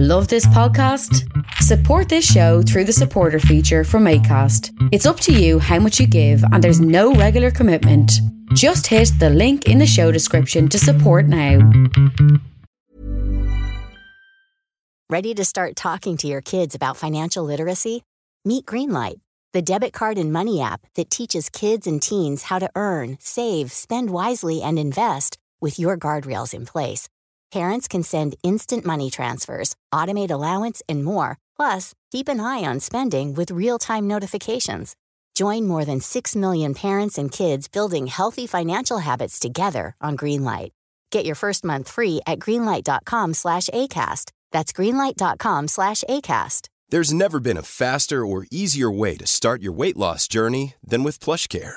Love this podcast? Support this show through the supporter feature from ACAST. It's up to you how much you give, and there's no regular commitment. Just hit the link in the show description to support now. Ready to start talking to your kids about financial literacy? Meet Greenlight, the debit card and money app that teaches kids and teens how to earn, save, spend wisely, and invest with your guardrails in place. Parents can send instant money transfers, automate allowance, and more. Plus, keep an eye on spending with real time notifications. Join more than 6 million parents and kids building healthy financial habits together on Greenlight. Get your first month free at greenlight.com slash ACAST. That's greenlight.com slash ACAST. There's never been a faster or easier way to start your weight loss journey than with PlushCare.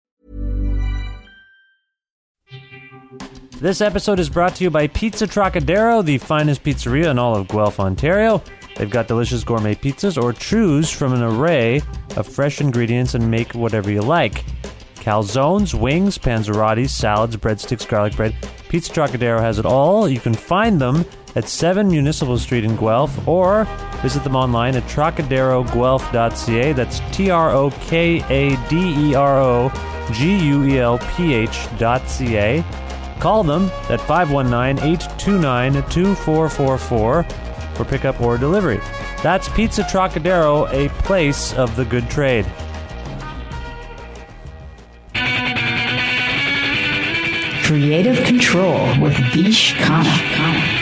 This episode is brought to you by Pizza Trocadero, the finest pizzeria in all of Guelph, Ontario. They've got delicious gourmet pizzas or choose from an array of fresh ingredients and make whatever you like. Calzones, wings, panzerottis, salads, breadsticks, garlic bread. Pizza Trocadero has it all. You can find them at 7 Municipal Street in Guelph or visit them online at trocaderoguelph.ca. That's T R O K A D E R O G U E L P H dot C A. Call them at 519 829 2444 for pickup or delivery. That's Pizza Trocadero, a place of the good trade. Creative Control with Vish Khanna.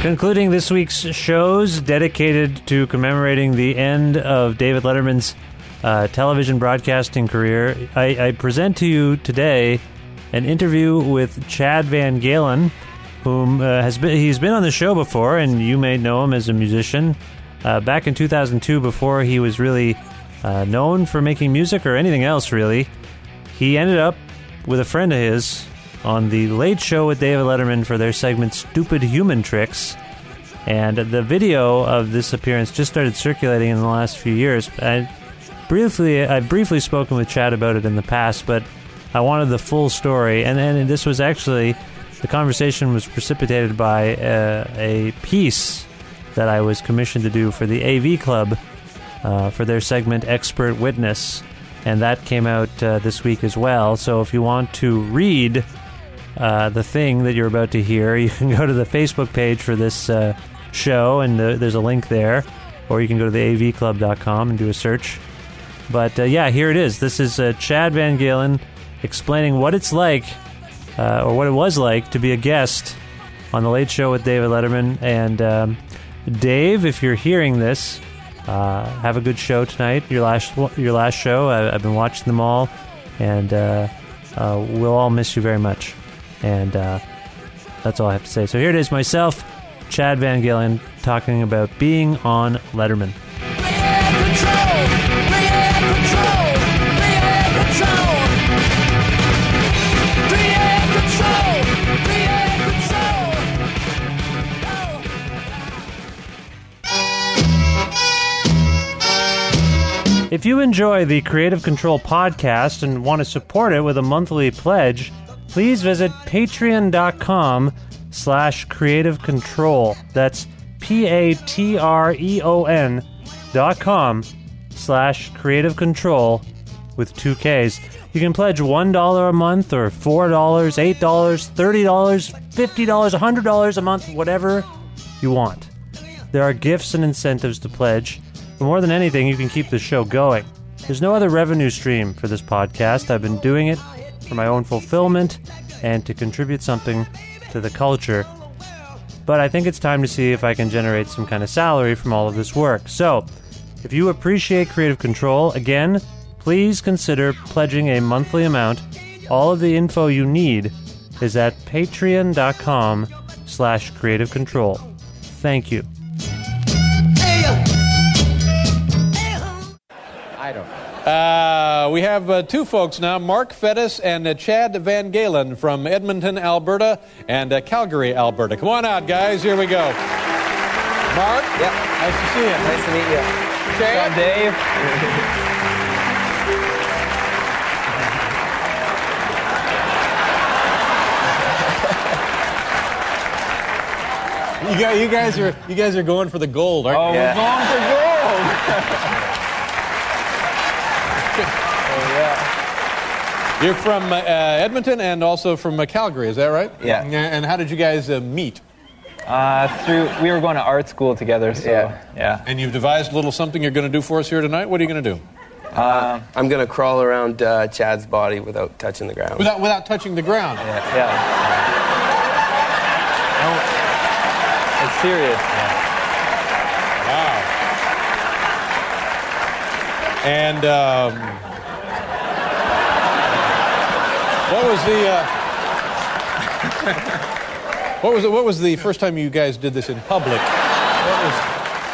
Concluding this week's shows dedicated to commemorating the end of David Letterman's uh, television broadcasting career, I, I present to you today an interview with Chad VanGaalen, whom uh, has been he's been on the show before, and you may know him as a musician. Uh, back in 2002, before he was really uh, known for making music or anything else, really, he ended up with a friend of his on the Late Show with David Letterman for their segment "Stupid Human Tricks." And the video of this appearance just started circulating in the last few years. I briefly, I've briefly spoken with Chad about it in the past, but I wanted the full story, and then this was actually the conversation was precipitated by uh, a piece that I was commissioned to do for the AV Club uh, for their segment Expert Witness, and that came out uh, this week as well. So if you want to read uh, the thing that you're about to hear, you can go to the Facebook page for this uh, show, and the, there's a link there, or you can go to the avclub.com and do a search. But yeah, here it is. This is Chad VanGaalen explaining what it's like, uh, or what it was like, to be a guest on the Late Show with David Letterman. And um, Dave, if you're hearing this, uh, have a good show tonight. Your last your last show. I, have been watching them all, and uh, uh, we'll all miss you very much. And uh, that's all I have to say. So here it is, myself, Chad VanGaalen, talking about being on Letterman. If you enjoy the Creative Control podcast and want to support it with a monthly pledge, please visit patreon.com slash creative control. That's P-A-T-R-E-O-N dot com slash creative control with two Ks. You can pledge $1 a month or $4, $8, $30, $50, $100 a month, whatever you want. There are gifts and incentives to pledge. But more than anything, you can keep the show going. There's no other revenue stream for this podcast. I've been doing it for my own fulfillment and to contribute something to the culture. But I think it's time to see if I can generate some kind of salary from all of this work. So, if you appreciate Creative Control, again, please consider pledging a monthly amount. All of the info you need is at patreon.com slash creative control. Thank you. I don't. Uh, we have uh, two folks now Mark Fettis and uh, Chad Van Galen from Edmonton, Alberta, and uh, Calgary, Alberta. Come on out, guys. Here we go. Mark? Yep. Nice to see you. Nice to meet you. Chad? Dave. You guys, you guys are you guys are going for the gold, aren't you? Oh, you? we're going for gold. oh, yeah. You're from uh, Edmonton and also from uh, Calgary, is that right? Yeah. And how did you guys uh, meet? Uh, through we were going to art school together, so Yeah. yeah. And you've devised a little something you're going to do for us here tonight. What are you going to do? I'm gonna crawl around uh, Chad's body without touching the ground. Without without touching the ground. Yeah. yeah. No, it's serious. Wow. And um, what was the uh, what was it, what was the first time you guys did this in public? What was,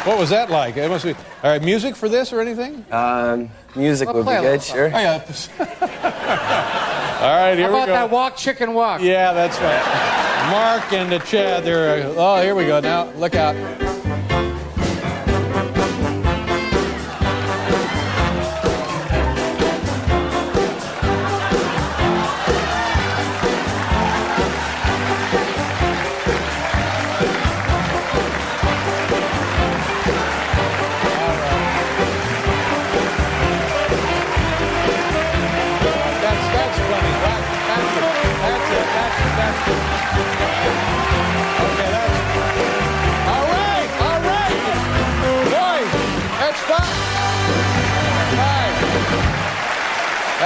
what was that like? It must be. All right, music for this or anything? Um, music would be good, sure. Oh, yeah. All right, here How we about go. that walk, chicken walk? Yeah, that's right. Mark and uh, Chad, they're. Uh, oh, here we go. Now, look out.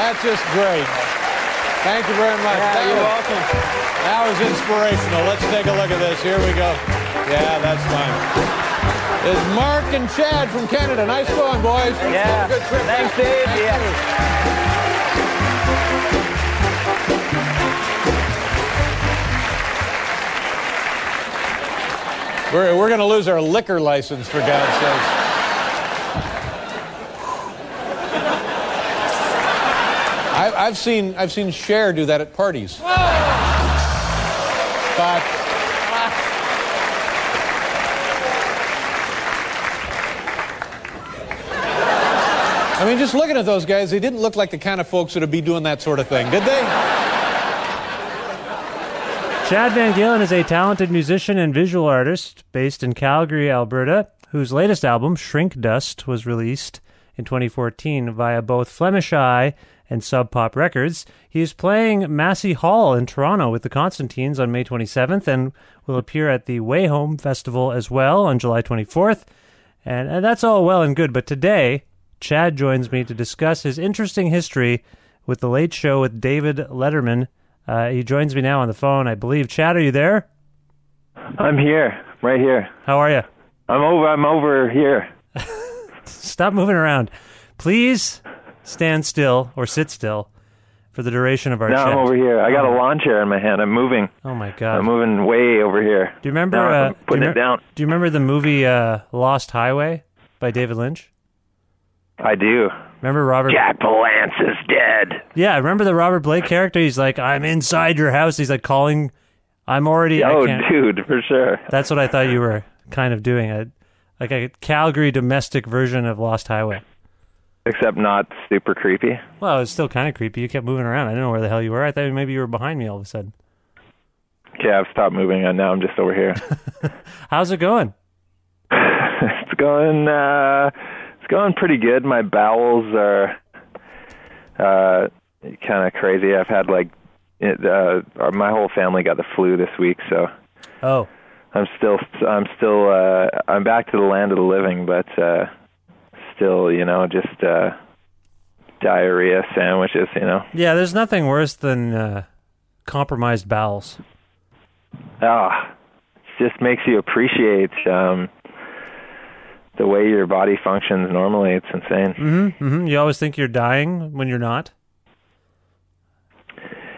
That's just great. Thank you very much. Yeah, you're welcome. That was inspirational. Let's take a look at this. Here we go. Yeah, that's fine. Is Mark and Chad from Canada. Nice going, boys. Yeah. Good trip. Thanks, Dave. Thank Yeah. you. We're, we're going to lose our liquor license, for God's sakes. I, I've seen I've seen Cher do that at parties. But I mean, just looking at those guys, they didn't look like the kind of folks that would be doing that sort of thing, did they? Chad VanGaalen is a talented musician and visual artist based in Calgary, Alberta, whose latest album, Shrink Dust, was released in 2014 via both Flemish Eye and Sub Pop Records. He is playing Massey Hall in Toronto with the Constantines on May 27th and will appear at the Way Home Festival as well on July 24th. And, and that's all well and good, but today, Chad joins me to discuss his interesting history with The Late Show with David Letterman. Uh, he joins me now on the phone, I believe. Chad, are you there? I'm here, right here. How are you? I'm over. I'm over here. Stop moving around. Please stand still or sit still for the duration of our now chat. I'm over here. I got a lawn chair in my hand. I'm moving. Oh my god! I'm moving way over here. Do you remember? Now uh, putting do you it down. Do you remember the movie uh, Lost Highway by David Lynch? I do. Remember Robert? Jack Palance is dead. Yeah, remember the Robert Blake character? He's like, "I'm inside your house." He's like calling. I'm already. Oh, dude, for sure. That's what I thought you were kind of doing. A like a Calgary domestic version of Lost Highway. Except not super creepy. Well, it was still kind of creepy. You kept moving around. I didn't know where the hell you were. I thought maybe you were behind me all of a sudden. Okay, I've stopped moving, and now I'm just over here. How's it going? it's going. uh It's going pretty good. My bowels are uh kind of crazy. I've had like it, uh my whole family got the flu this week, so Oh, I'm still I'm still uh I'm back to the land of the living, but uh still, you know, just uh diarrhea sandwiches, you know. yeah. There's nothing worse than uh, compromised bowels. Ah, it just makes you appreciate um the way your body functions normally. It's insane. Mm-hmm, mm-hmm. You always think you're dying when you're not.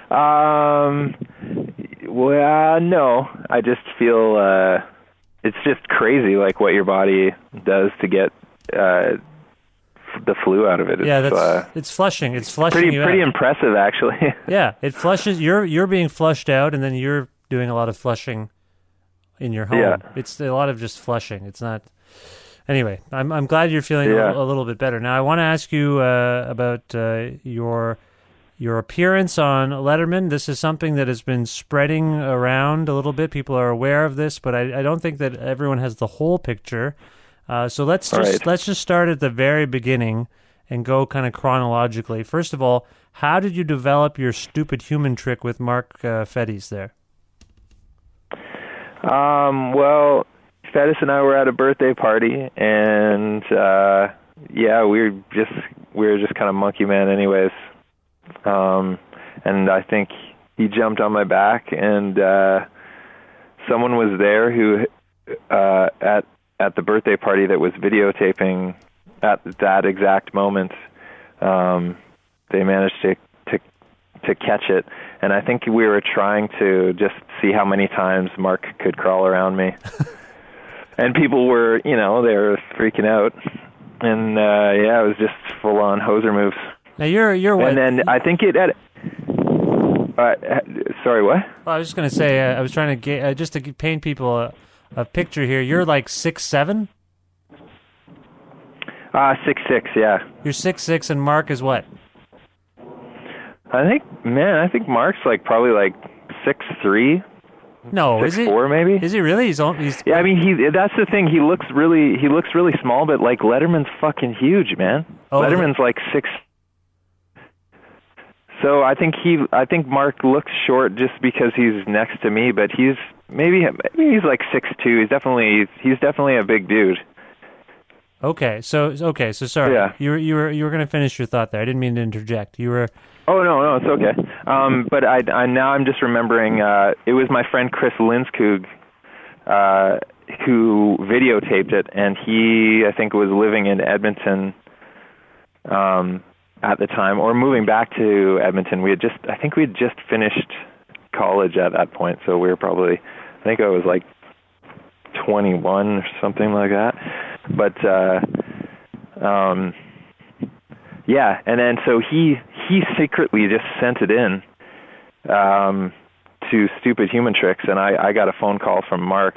Um, well, no, I just feel uh, it's just crazy, like what your body does to get uh, the flu out of it. It's, yeah, that's uh, it's flushing. It's flushing pretty you pretty out. impressive actually. yeah, it flushes. You're you're being flushed out, and then you're doing a lot of flushing in your home. Yeah. It's a lot of just flushing. It's not. Anyway, I'm I'm glad you're feeling a, Yeah. little, a little bit better. Now, I want to ask you uh, about uh, your your appearance on Letterman. This is something that has been spreading around a little bit. People are aware of this, but I, I don't think that everyone has the whole picture. Uh, so let's All just right. let's just start at the very beginning and go kind of chronologically. First of all, how did you develop your stupid human trick with Mark uh, there? Um, well, Fettis and I were at a birthday party, and uh, yeah, we were just we were just kind of monkey man, anyways. Um, and I think he jumped on my back, and uh, someone was there who uh, at at the birthday party that was videotaping at that exact moment. Um, they managed to to to catch it, and I think we were trying to just see how many times Mark could crawl around me. and people were, you know, they were freaking out, and uh, yeah, it was just full on hoser moves. Now you're you're what? And then I think it had. Uh, sorry, what? Well, I was just gonna say uh, I was trying to get uh, just to g- paint people a, picture here. You're like six seven. Uh six six, yeah. You're six six, and Mark is what? I think, man, I think Mark's like probably like six three, No, six is he? four, maybe. Is he really? He's on. He's Yeah, I mean, he. That's the thing. He looks really. He looks really small, but like Letterman's fucking huge, man. Oh, Letterman's like six. So I think he. I think Mark looks short just because he's next to me, but he's maybe maybe he's like six two. He's definitely he's definitely a big dude. okay. So okay. So sorry. Yeah. You were you were you were gonna finish your thought there. I didn't mean to interject. You were. Oh no, no, it's okay. Um, but I, I now I'm just remembering. Uh, it was my friend Chris Linskog, uh, who videotaped it, and he I think was living in Edmonton, um, at the time, or moving back to Edmonton. We had just I think we had just finished college at that point, so we were probably I think I was like 21 or something like that. But uh, um, yeah, and then so he he secretly just sent it in um, to Stupid Human Tricks, and I I got a phone call from Mark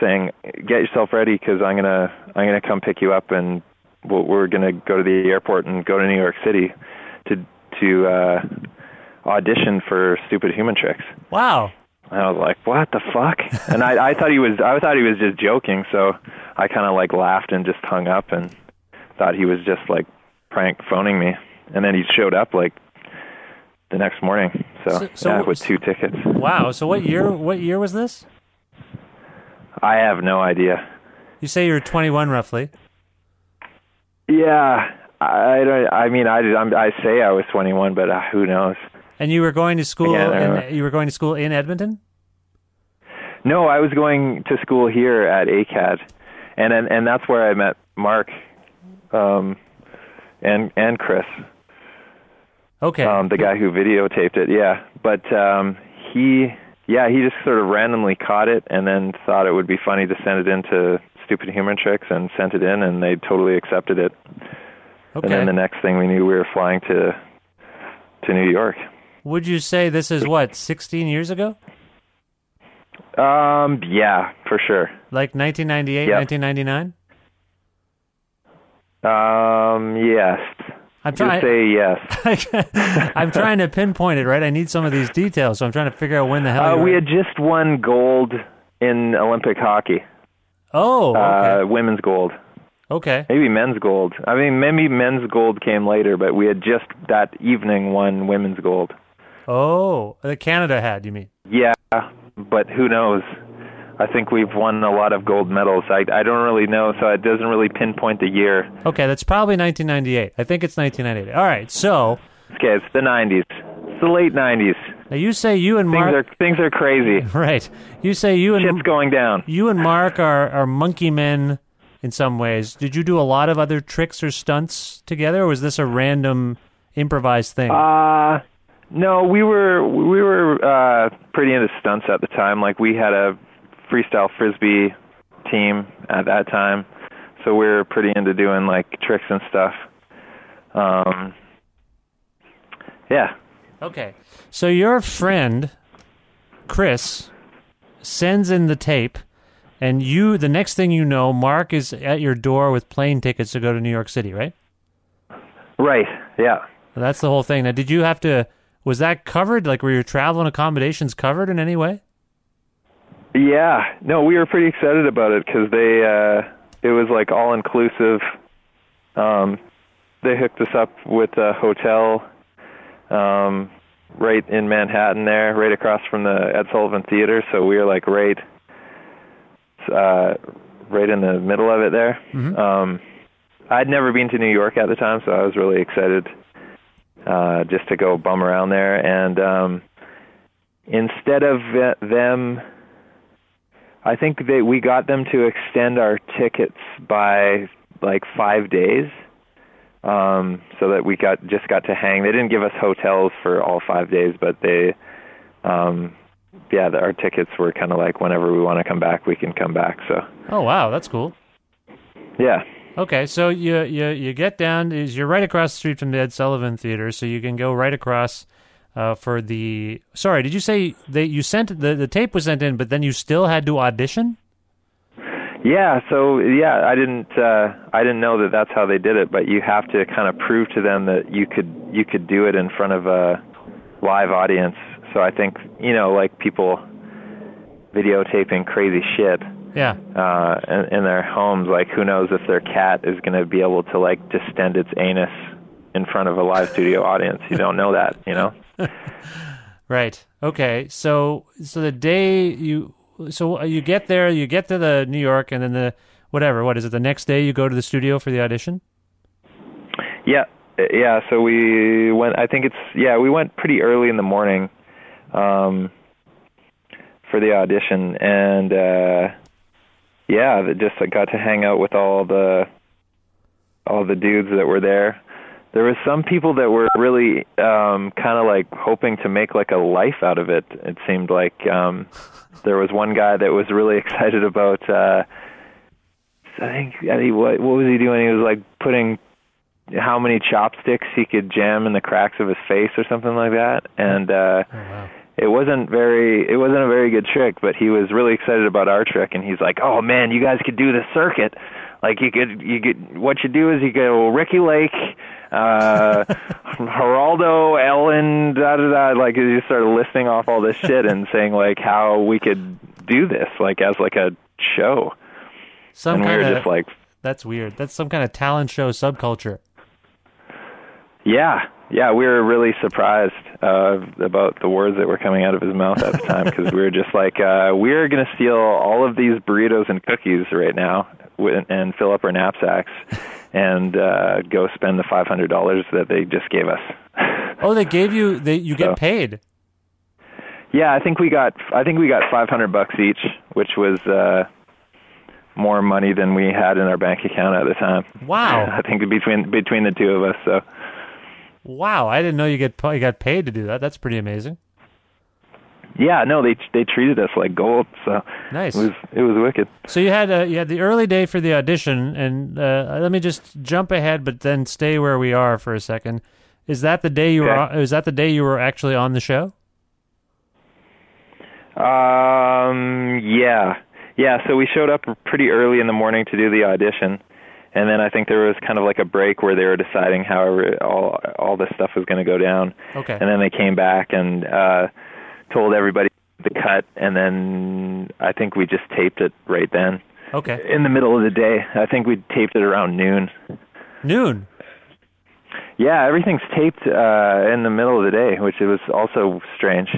saying, "Get yourself ready because I'm gonna I'm gonna come pick you up, and we'll, we're gonna go to the airport and go to New York City to to uh, audition for Stupid Human Tricks." Wow. And I was like, "What the fuck?" and I I thought he was I thought he was just joking, so I kind of like laughed and just hung up and thought he was just like prank phoning me. And then he showed up like the next morning. So, So- so yeah, with two tickets. Wow. So what year? What year was this? I have no idea. You say you're 21 roughly. Yeah, I don't. I mean, I I'm, I say I was 21, but uh, who knows? And you were going to school. Yeah, in, you were going to school in Edmonton. No, I was going to school here at ACAD, and and, and that's where I met Mark, um, and and Chris, Okay. um, the guy who videotaped it. Yeah, but um, he, yeah, he just sort of randomly caught it and then thought it would be funny to send it into Stupid Human Tricks and sent it in, and they totally accepted it. okay. And then the next thing we knew, we were flying to to New York. Would you say this is what 16 years ago? Um, yeah, for sure. Like 1998, Yep. 1999? Um, yes. I'm trying. say yes. I'm trying to pinpoint it, right? I need some of these details, so I'm trying to figure out when the hell. Uh, we had just won gold in Olympic hockey. Oh, okay. Uh, women's gold. okay. Maybe men's gold. I mean, maybe men's gold came later, but we had just that evening won women's gold. Oh, that Canada had. You mean? Yeah, but who knows? I think we've won a lot of gold medals. I I don't really know, so it doesn't really pinpoint the year. Okay, that's probably 1998. I think it's 1998. All right. So Okay, it's the 90s. It's the late 90s. now you say you and Mark Things are things are crazy. right. You say you and Shit's going down. you and Mark are are monkey men in some ways. Did you do a lot of other tricks or stunts together, or was this a random improvised thing? Uh no, we were we were uh pretty into stunts at the time. Like we had a freestyle frisbee team at that time. so we were pretty into doing like tricks and stuff. Um, yeah. Okay. So your friend Chris sends in the tape and you the next thing you know Mark is at your door with plane tickets to go to New York City, right? Right. Yeah. That's the whole thing. Now, did you have to was that covered like were your travel and accommodations covered in any way? Yeah. No, we were pretty excited about it cuz they uh it was like all inclusive um they hooked us up with a hotel um, right in Manhattan there, right across from the Ed Sullivan Theater. So we were like right, uh, right in the middle of it there. Mhm. Um, I'd never been to New York at the time, so I was really excited uh, just to go bum around there. And um, instead of them, I think they we got them to extend our tickets by like five days um, so that we got just got to hang. They didn't give us hotels for all five days, but they, um, yeah, the, our tickets were kind of like whenever we want to come back, we can come back. So Oh wow, that's cool. yeah, Okay, so you you you get down is you're right across the street from the Ed Sullivan Theater, so you can go right across uh, for the. Sorry, did you say that you sent the the tape was sent in, but then you still had to audition? yeah. So yeah, I didn't uh, I didn't know that that's how they did it, but you have to kind of prove to them that you could you could do it in front of a live audience. So I think you know like people videotaping crazy shit. Yeah. uh, in, in their homes. Like, who knows if their cat is going to be able to like distend its anus in front of a live studio audience? You don't know that, you know. Right. Okay. So so the day you so you get there, you get to the New York, and then the whatever. What is it? The next day you go to the studio for the audition. Yeah, uh, yeah. So we went. I think it's yeah. We went pretty early in the morning um, for the audition, and uh, yeah, just got to hang out with all the all the dudes that were there. There was some people that were really um, kind of like hoping to make like a life out of it. It seemed like um, there was one guy that was really excited about. Uh, I think I think what what was he doing? He was like putting how many chopsticks he could jam in the cracks of his face or something like that. And uh it wasn't very it wasn't a very good trick, but he was really excited about our trick and he's like, "Oh man, you guys could do the circuit." Like you could you could what you do is you go Ricki Lake uh Geraldo, Ellen, da da da like you started listing off all this shit and saying like how we could do this like as like a show. Some and we kind were of just like that's weird. That's some kind of talent show subculture. Yeah, yeah, we were really surprised uh, about the words that were coming out of his mouth at the time because we were just like, uh, we're going to steal all of these burritos and cookies right now and fill up our knapsacks and uh, go spend the five hundred dollars that they just gave us. Oh, they gave you they you So- get paid. Yeah, I think we got I think we got five hundred bucks each, which was uh, more money than we had in our bank account at the time. Wow. I think between between the two of us. So. Wow, I didn't know you get you got paid to do that. That's pretty amazing. Yeah, no, they they treated us like gold. So Nice. it was it was wicked. So you had uh, you had the early day for the audition, and uh, let me just jump ahead, but then stay where we are for a second. Is that the day you were? Okay. On, is that the day you were actually on the show? Um, yeah, yeah. So we showed up pretty early in the morning to do the audition, and then I think there was kind of like a break where they were deciding how all all this stuff was going to go down. Okay. And then they came back and uh, told everybody the cut, and then I think we just taped it right then. Okay. In the middle of the day, I think we taped it around noon. Noon. Yeah, everything's taped uh, in the middle of the day, which it was also strange.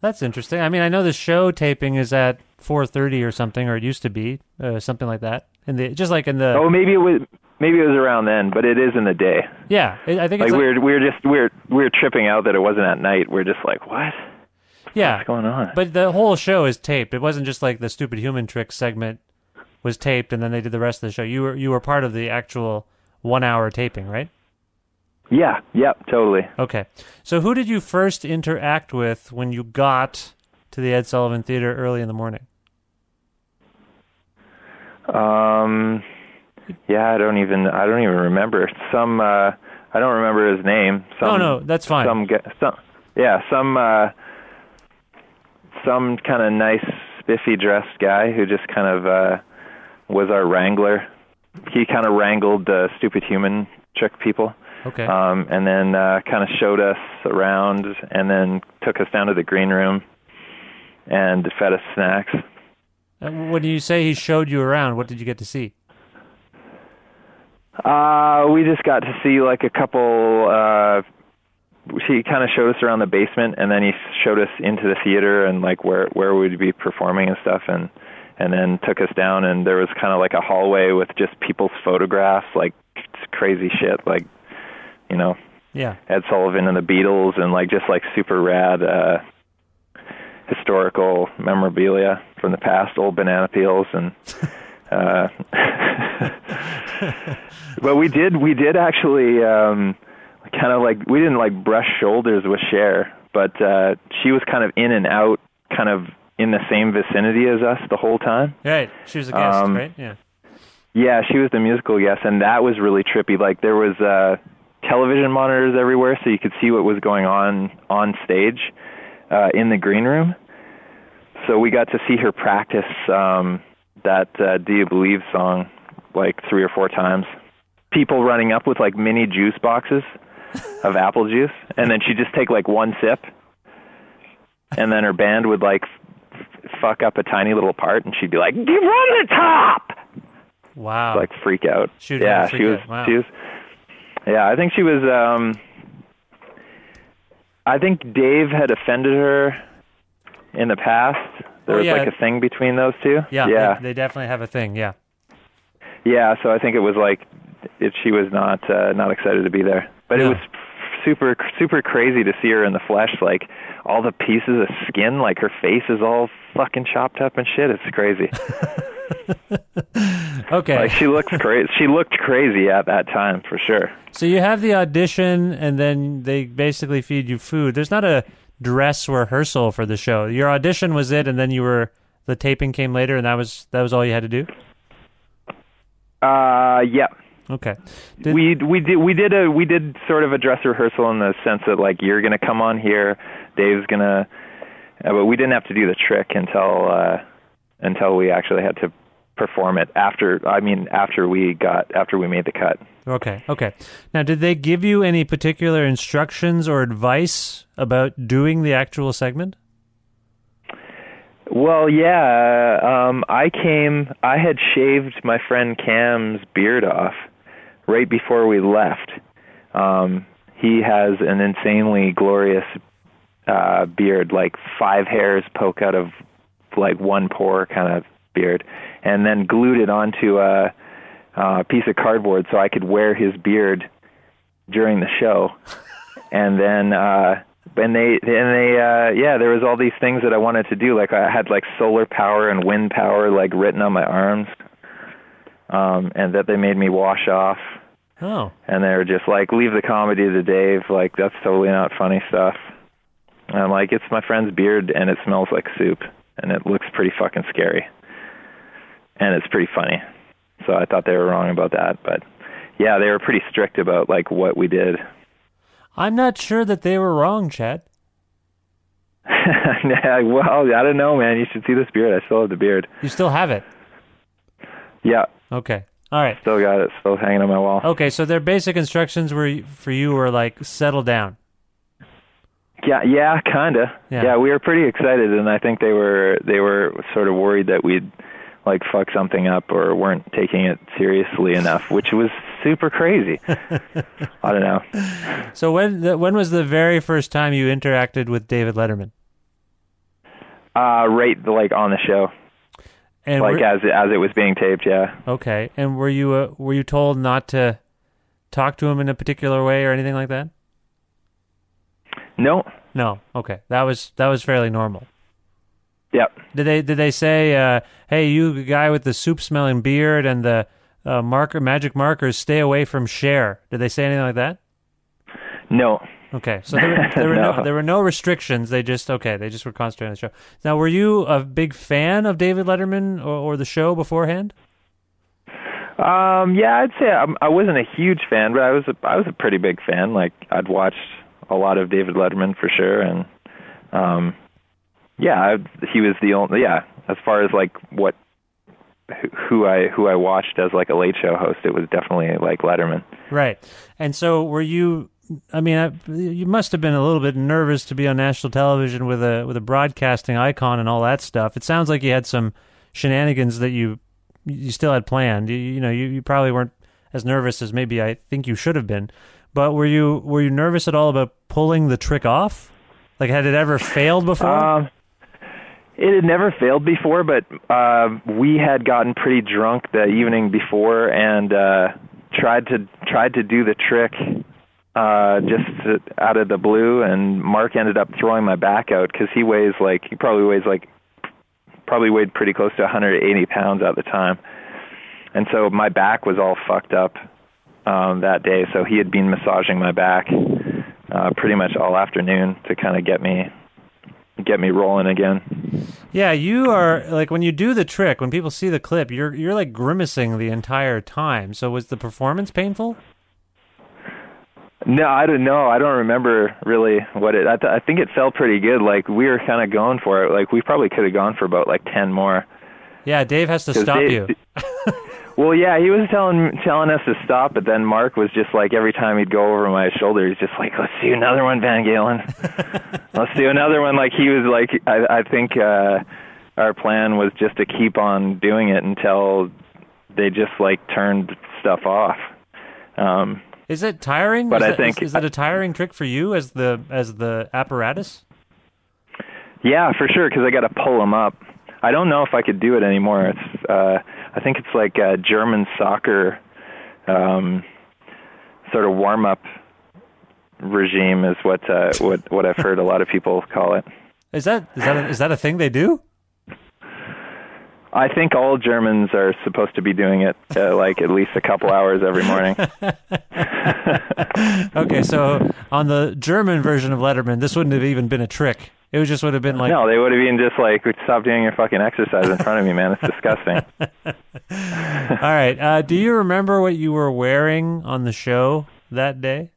That's interesting. I mean, I know the show taping is at four thirty or something, or it used to be uh, something like that. In the just like in the Oh, maybe it was maybe it was around then, but it is in the day. yeah, I think Like it's like, we're we're just we're we're tripping out that it wasn't at night. We're just like, what? yeah. What's going on? But the whole show is taped. It wasn't just like the stupid human trick segment was taped and then they did the rest of the show. You were you were part of the actual one hour taping, right? Yeah, yep, totally. Okay. So who did you first interact with when you got to the Ed Sullivan Theater early in the morning? Um, yeah, I don't even I don't even remember some. uh I don't remember his name. Some, no, no, that's fine. Some, some yeah, some uh some kind of nice, spiffy dressed guy who just kind of uh was our wrangler. He kind of wrangled uh, stupid human trick people. Okay. Um, and then uh, kind of showed us around, and then took us down to the green room and fed us snacks. Uh, when you say he showed you around, what did you get to see? Uh, we just got to see like a couple. Uh, he kind of showed us around the basement, and then he showed us into the theater and like where where we'd be performing and stuff, and and then took us down, and there was kind of like a hallway with just people's photographs, like crazy shit, like you know Yeah. Ed Sullivan and the Beatles, and like just like super rad uh, historical memorabilia from the past, old banana peels, and uh, but we did we did actually um, kind of like we didn't like brush shoulders with Cher, but uh, she was kind of in and out, kind of in the same vicinity as us the whole time. Right. She was a guest, Um, right? Yeah. Yeah, she was the musical guest, and that was really trippy. Like there was uh, television monitors everywhere, so you could see what was going on on stage uh, in the green room. So we got to see her practice um, that uh, "Do You Believe" song like three or four times. People running up with like mini juice boxes of apple juice, and then she'd just take like one sip, and then her band would like f- fuck up a tiny little part, and she'd be like, "Give on the top." Wow. like freak out. Shoot yeah, freak she was. out. Wow. She was. Yeah, I think she was. um I think Dave had offended her in the past. There Oh, was yeah. like a thing between those two. yeah. yeah, They, they definitely have a thing. Yeah. yeah. So I think it was like it, she was not uh, not excited to be there, but it was super super crazy to see her in the flesh. Like all the pieces of skin, like her face is all fucking chopped up and shit. It's crazy. Okay. like she looks crazy. She looked crazy at that time for sure. So you have the audition, and then they basically feed you food. There's not a dress rehearsal for the show. Your audition was it, and then you were the taping came later, and that was that was all you had to do. Uh, yeah. Okay. Did- we we did we did a we did sort of a dress rehearsal in the sense that like you're gonna come on here, Dave's gonna, uh, but we didn't have to do the trick until uh, until we actually had to perform it after. I mean, after we got after we made the cut. Okay. Okay. Now, did they give you any particular instructions or advice about doing the actual segment? Well, yeah. Um, I came. I had shaved my friend Cam's beard off right before we left. Um, he has an insanely glorious uh, beard, like five hairs poke out of like one pore kind of beard, and then glued it onto a, a piece of cardboard so I could wear his beard during the show. and then uh and they and they uh yeah there was all these things that I wanted to do. Like I had like solar power and wind power like written on my arms um and that they made me wash off. Oh. and they were just like leave the comedy to Dave. Like that's totally not funny stuff. And I'm like it's my friend's beard and it smells like soup and it looks pretty fucking scary and it's pretty funny so I thought they were wrong about that but yeah they were pretty strict about like what we did I'm not sure that they were wrong, Chad. Well, I don't know, man. You should see this beard. I still have the beard. You still have it. Yeah, Okay. All right. still got it. Still hanging on my wall. Okay. So their basic instructions were for you were like settle down. Yeah, yeah, kinda. Yeah. Yeah. we were pretty excited, and I think they were they were sort of worried that we'd like fuck something up or weren't taking it seriously enough, which was super crazy. I don't know. So when the, when was the very first time you interacted with David Letterman? Uh, right, like on the show, And like were- as it, as it was being taped. Yeah. okay. And were you uh, were you told not to talk to him in a particular way or anything like that? No. No. Okay. That was that was fairly normal. Yep. Did they did they say, uh, "Hey, you guy with the soup smelling beard and the uh, marker magic markers, stay away from Cher"? Did they say anything like that? No. Okay, so there were, there were no. No. there were no restrictions. They just okay. They just were concentrating on the show. Now, were you a big fan of David Letterman or, or the show beforehand? Um, yeah, I'd say I'm, I wasn't a huge fan, but I was a, I was a pretty big fan. Like I'd watched a lot of David Letterman for sure, and um, yeah, I, he was the only yeah. As far as like what who I who I watched as like a late show host, it was definitely like Letterman. Right. And so were you I mean, I, you must have been a little bit nervous to be on national television with a with a broadcasting icon and all that stuff. It sounds like you had some shenanigans that you you still had planned. You, you know, you, you probably weren't as nervous as maybe I think you should have been. But were you were you nervous at all about pulling the trick off? Like, had it ever failed before? Um, it had never failed before, but uh, we had gotten pretty drunk the evening before and uh, tried to tried to do the trick uh, just to, out of the blue. And Mark ended up throwing my back out because he weighs like he probably weighs like probably weighed pretty close to 180 pounds at the time, and so my back was all fucked up um, that day. So he had been massaging my back uh, pretty much all afternoon to kind of get me get me rolling again. Yeah, you are like when you do the trick, when people see the clip, you're you're like grimacing the entire time. So was the performance painful? No, I don't know. I don't remember really what it. I, th- I think it felt pretty good. Like we were kind of going for it. Like we probably could have gone for about like ten more. Yeah, Dave has to stop Dave, you. well, yeah, he was telling telling us to stop, but then Mark was just like every time he'd go over my shoulder, he's just like, "Let's do another one, VanGaalen. Let's do another one." Like he was like, I, I think uh, our plan was just to keep on doing it until they just like turned stuff off. Um, is it tiring? But is I that, think is, is it a tiring trick for you as the as the apparatus? Yeah, for sure, because I got to pull them up. I don't know if I could do it anymore. It's uh, I think it's like a German soccer um, sort of warm up regime is what uh, what what I've heard a lot of people call it. Is that is that a, is that a thing they do? I think all Germans are supposed to be doing it uh, like at least a couple hours every morning. okay, so on the German version of Letterman, this wouldn't have even been a trick. It would just would have been like no, they would have been just like, "Stop doing your fucking exercise in front of me, man. It's disgusting." all right, uh, do you remember what you were wearing on the show that day?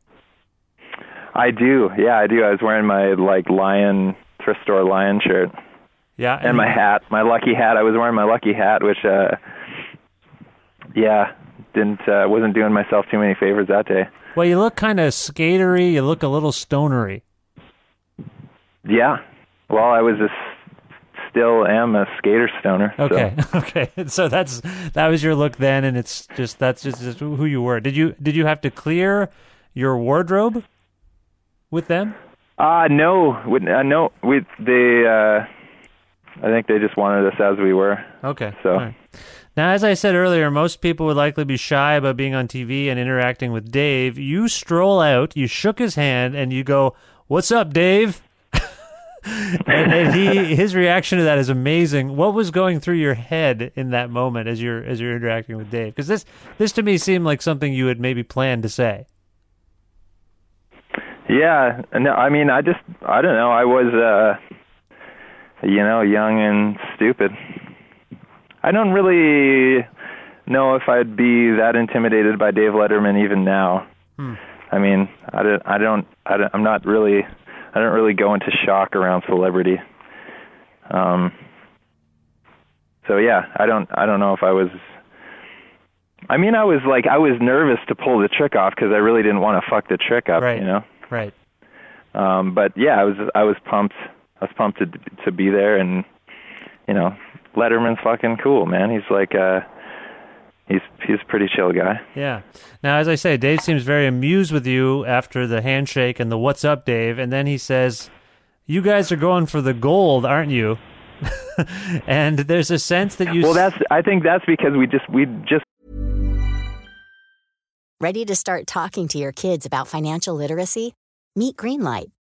I do. Yeah, I do. I was wearing my like lion thrift store lion shirt. Yeah, and, and my hat, my lucky hat. I was wearing my lucky hat, which, uh, yeah, didn't uh, wasn't doing myself too many favors that day. Well, you look kind of skatery. You look a little stonery. Yeah. Well, I was a still am a skater stoner. Okay, so. okay. So that's that was your look then, and it's just that's just, just who you were. Did you did you have to clear your wardrobe with them? Uh no, with, uh, no. With the uh, I think they just wanted us as we were. Okay. So. Right. Now, as I said earlier, most people would likely be shy about being on TV and interacting with Dave. You stroll out, you shook his hand, and you go, "What's up, Dave?" and, and, he his reaction to that is amazing. What was going through your head in that moment as you're as you're interacting with Dave? Because this this to me seemed like something you had maybe planned to say. Yeah, no, I mean, I just I don't know. I was. uh you know, young and stupid. I don't really know if I'd be that intimidated by Dave Letterman even now. Hmm. I mean, I don't, I don't, I don't, I'm not really, I don't really go into shock around celebrity. Um. So yeah, I don't, I don't know if I was. I mean, I was like, I was nervous to pull the trick off because I really didn't want to fuck the trick up. Right. You know. Right. Um. But yeah, I was, I was pumped. I was pumped to to be there, and you know, Letterman's fucking cool, man. He's like, uh, he's he's a pretty chill guy. Yeah. Now, as I say, Dave seems very amused with you after the handshake and the "What's up, Dave?" and then he says, "You guys are going for the gold, aren't you?" and there's a sense that you. Well, that's. I think that's because we just we just. Ready to start talking to your kids about financial literacy? Meet Greenlight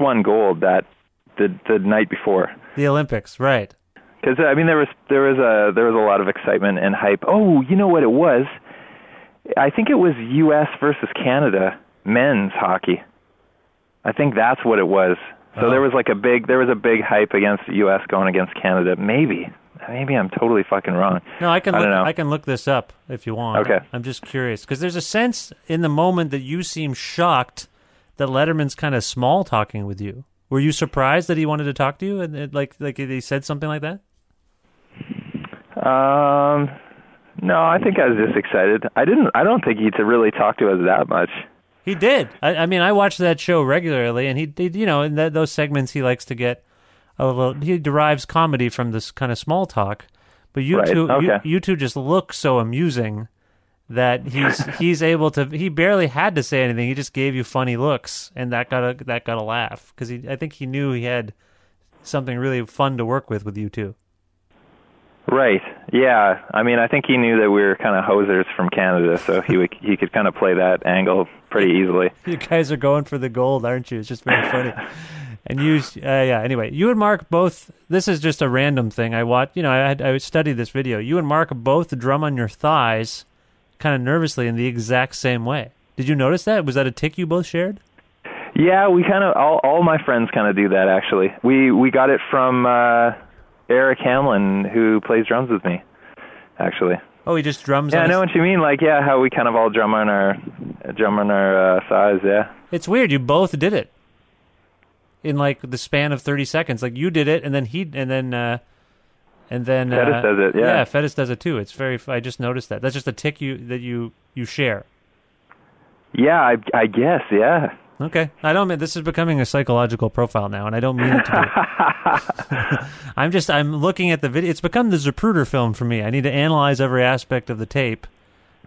Won gold that the the night before. The Olympics, right? Because I mean, there was there was a there was a lot of excitement and hype. Oh, you know what it was? I think it was U.S. versus Canada men's hockey. I think that's what it was. So Oh. there was like a big there was a big hype against the U.S. going against Canada. Maybe maybe I'm totally fucking wrong. No, I can I look. I can look this up if you want. Okay. I'm just curious because there's a sense in the moment that you seem shocked that Letterman's kind of small talking with you. Were you surprised that he wanted to talk to you and and, like like he said something like that? Um, no, I think I was just excited. I didn't. I don't think he really talk to us that much. He did. I, I mean, I watch that show regularly, and he, he you know, in that, those segments, he likes to get a little. He derives comedy from this kind of small talk. But you Right, two, you, you two just look so amusing that he's he's able to. He barely had to say anything. He just gave you funny looks, and that got a that got a laugh because he. I think he knew he had something really fun to work with with you too Right. Yeah. I mean, I think he knew that we were kind of hosers from Canada, so he would, he could kind of play that angle pretty easily. You guys are going for the gold, aren't you? It's just very funny. and you, uh, yeah. Anyway, you and Mark both. This is just a random thing. I watched. You know, I had, I studied this video. You and Mark both drum on your thighs, kind of nervously in the exact same way. Did you notice that? Was that a tick you both shared? Yeah, we kind of all all my friends kind of do that actually. We we got it from uh Eric Hamlin who plays drums with me. Actually. Oh, he just drums. Yeah, I know his- what you mean. Like, yeah, how we kind of all drum on our drum on our uh, thighs. Yeah. It's weird. You both did it in like the span of thirty seconds. Like you did it, and then he, and then, uh, and then Fettis uh, does it, yeah. yeah, does it too. It's very. I just noticed that. That's just a tick you that you you share. Yeah, I I guess. Yeah. Okay, I don't mean this is becoming a psychological profile now, and I don't mean it to be. I'm just I'm looking at the video. It's become the Zapruder film for me. I need to analyze every aspect of the tape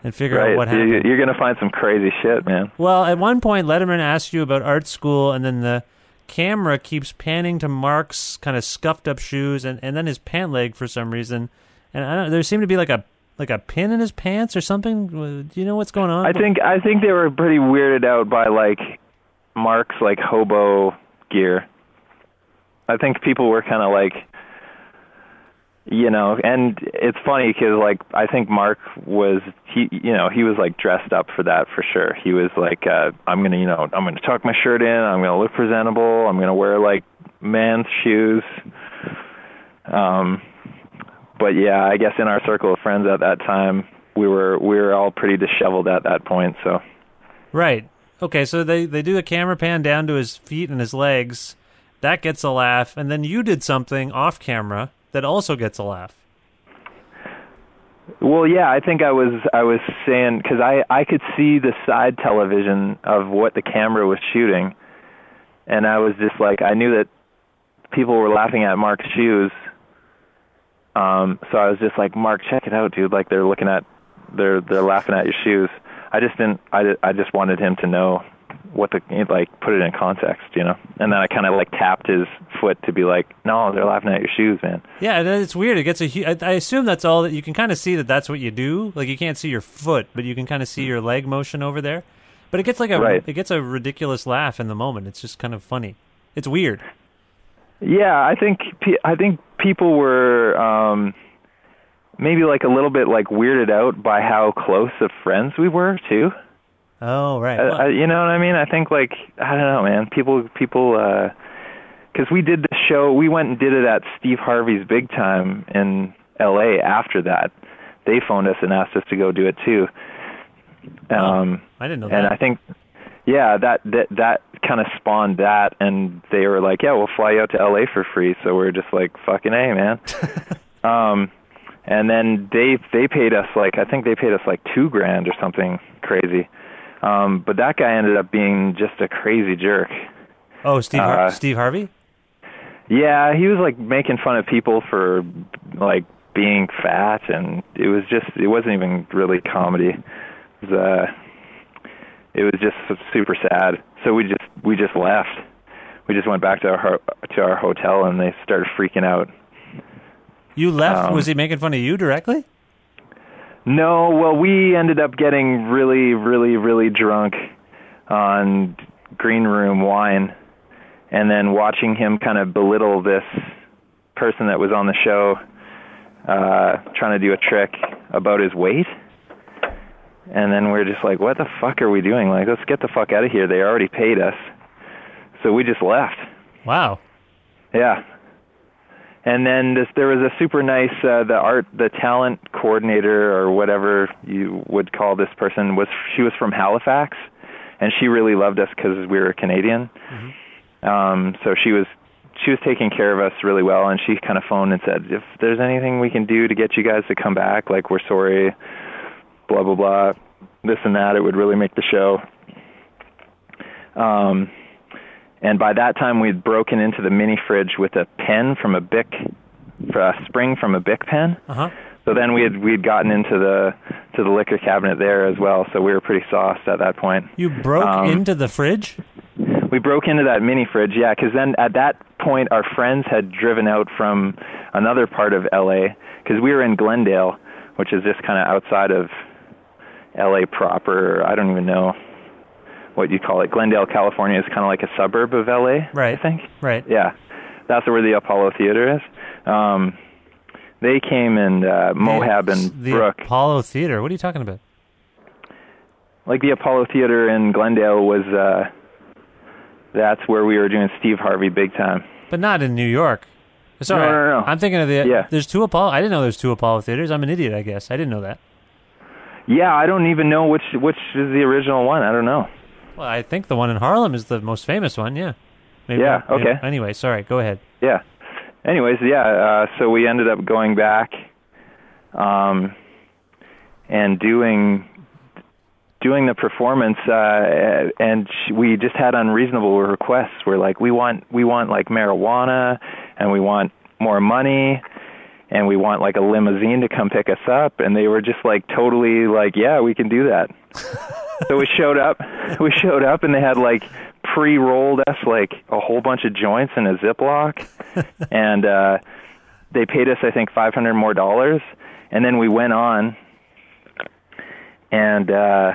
and figure right. out what happened. You're gonna find some crazy shit, man. Well, at one point, Letterman asked you about art school, and then the camera keeps panning to Mark's kind of scuffed up shoes, and, and then his pant leg for some reason. And I don't. There seemed to be like a like a pin in his pants or something. Uh, do you know what's going on? I think I think they were pretty weirded out by like Mark's like hobo gear. I think people were kind of like, you know, and it's funny because like I think Mark was he, you know, he was like dressed up for that for sure. He was like, uh, I'm gonna, you know, I'm gonna tuck my shirt in. I'm gonna look presentable. I'm gonna wear like man's shoes. Um, but yeah, I guess in our circle of friends at that time, we were we were all pretty disheveled at that point. So Right. Okay, so they they do a camera pan down to his feet and his legs. That gets a laugh, and then you did something off camera that also gets a laugh. Well, yeah, I think I was I was saying because I I could see the side television of what the camera was shooting, and I was just like I knew that people were laughing at Mark's shoes. Um, so I was just like, Mark, check it out, dude. Like they're looking at, they're they're laughing at your shoes. I just didn't. I I just wanted him to know what the like put it in context, you know. And then I kind of like tapped his foot to be like, no, they're laughing at your shoes, man. Yeah, it's weird. It gets a. hu- I, I assume that's all that you can kind of see that that's what you do. Like you can't see your foot, but you can kind of see your leg motion over there. But it gets like a Right. it gets a ridiculous laugh in the moment. It's just kind of funny. It's weird. Yeah, I think pe- I think people were um maybe like a little bit like weirded out by how close of friends we were too. Oh right. Uh, Well, uh, you know what I mean? I think like I don't know, man. People people uh 'cause we did the show, we went and did it at Steve Harvey's Big Time in L.A. after that. They phoned us and asked us to go do it too. Um I didn't know and that. I think yeah, that that that kind of spawned that and they were like, "Yeah, we'll fly you out to LA for free." So we're just like, "Fucking A, man." um and then they they paid us like I think they paid us like two grand or something crazy. Um, but that guy ended up being just a crazy jerk. Oh, Steve Har- Uh, Steve Harvey. Yeah, he was like making fun of people for like being fat, and it was just it wasn't even really comedy. It was, uh, it was just super sad. So we just we just left. We just went back to our to our hotel, and they started freaking out. You left. um, was he making fun of you directly? No, well, we ended up getting really, really, really drunk on green room wine, and then watching him kind of belittle this person that was on the show, uh, trying to do a trick about his weight. And then we're just like, what the fuck are we doing? Like, let's get the fuck out of here. They already paid us. So we just left. Wow. Yeah. And then this, there was a super nice uh, the art the talent coordinator or whatever you would call this person was she was from Halifax, and she really loved us because we were Canadian. Um, so she was she was taking care of us really well, and she kind of phoned and said, if there's anything we can do to get you guys to come back, like we're sorry, blah blah blah, this and that, it would really make the show. Um, and by that time we'd broken into the mini fridge with a pen from a Bic, a spring from a Bic pen. Uh huh. So then we had we'd gotten into the to the liquor cabinet there as well. So we were pretty sauced at that point. You broke Um, into the fridge. We broke into that mini fridge, yeah, because then at that point our friends had driven out from another part of LA because we were in Glendale, which is just kind of outside of LA proper. I don't even know what you call it. Glendale, California is kind of like a suburb of LA, Right. I think. Right. Yeah, that's where the Apollo Theater is. Um, they came and uh, Mohab and Brook the Brooke, Apollo Theater. What are you talking about? like the Apollo Theater in Glendale was. Uh, that's where we were doing Steve Harvey big time. But not in New York. Sorry, No, no, no. I'm thinking of the. Yeah. There's two Apollo. I didn't know there's two Apollo theaters. I'm an idiot, I guess. I didn't know that. Yeah, I don't even know which which is the original one. I don't know. Well, I think the one in Harlem is the most famous one. Yeah. Maybe, Yeah, maybe- okay. Anyway, sorry. Go ahead. Yeah. Anyways, yeah. Uh, so we ended up going back, um, and doing doing the performance, uh, and we just had unreasonable requests. We're like, we want we want like marijuana, and we want more money, and we want like a limousine to come pick us up. And they were just like totally like, yeah, we can do that. so we showed up. We showed up, and they had like pre-rolled us like a whole bunch of joints in a Ziploc, and uh, they paid us I think five hundred more dollars, and then we went on, and uh,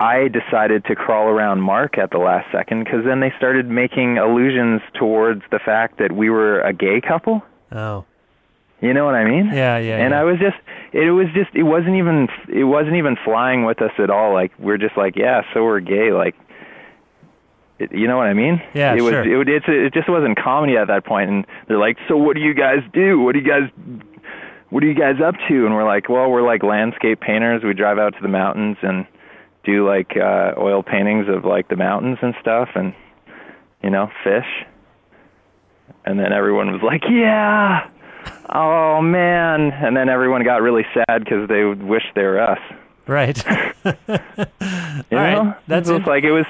I decided to crawl around Mark at the last second because then they started making allusions towards the fact that we were a gay couple. Oh. You know what I mean? Yeah, yeah. and yeah. I was just it was just it wasn't even it wasn't even flying with us at all. Like we're just like yeah so we're gay. Like it, you know what I mean? Yeah, it was sure. it, it's it just wasn't comedy at that point. And they're like so what do you guys do? What do you guys what are you guys up to? And we're like well we're like landscape painters. We drive out to the mountains and do like uh oil paintings of like the mountains and stuff and you know fish. And then everyone was like yeah oh man and then everyone got really sad because they wished they were us Right. you right, know that's it was like it was